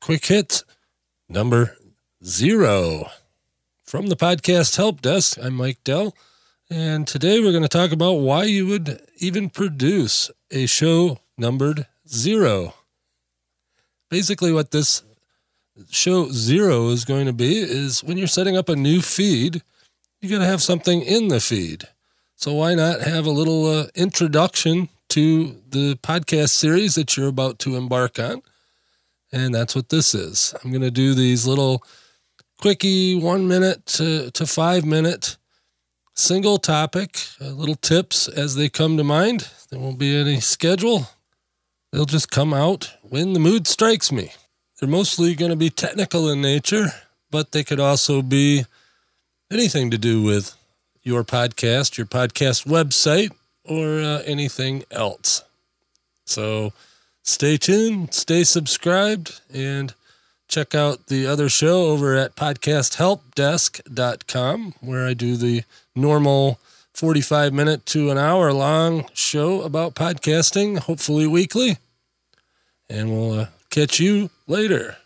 quick hit number zero. From the podcast help desk, I'm Mike Dell, and today we're going to talk about why you would even produce a show numbered zero. Basically, what this show zero is going to be is when you're setting up a new feed, you got to have something in the feed. So why not have a little uh, introduction to the podcast series that you're about to embark on? And that's what this is. I'm going to do these little quickie one minute to, to five minute single topic, uh, little tips as they come to mind. There won't be any schedule. They'll just come out when the mood strikes me. They're mostly going to be technical in nature, but they could also be anything to do with your podcast, your podcast website, or uh, anything else. So stay tuned, stay subscribed, and check out the other show over at podcasthelpdesk.com, where I do the normal 45 minute to an hour long show about podcasting, hopefully weekly. And we'll uh, catch you later.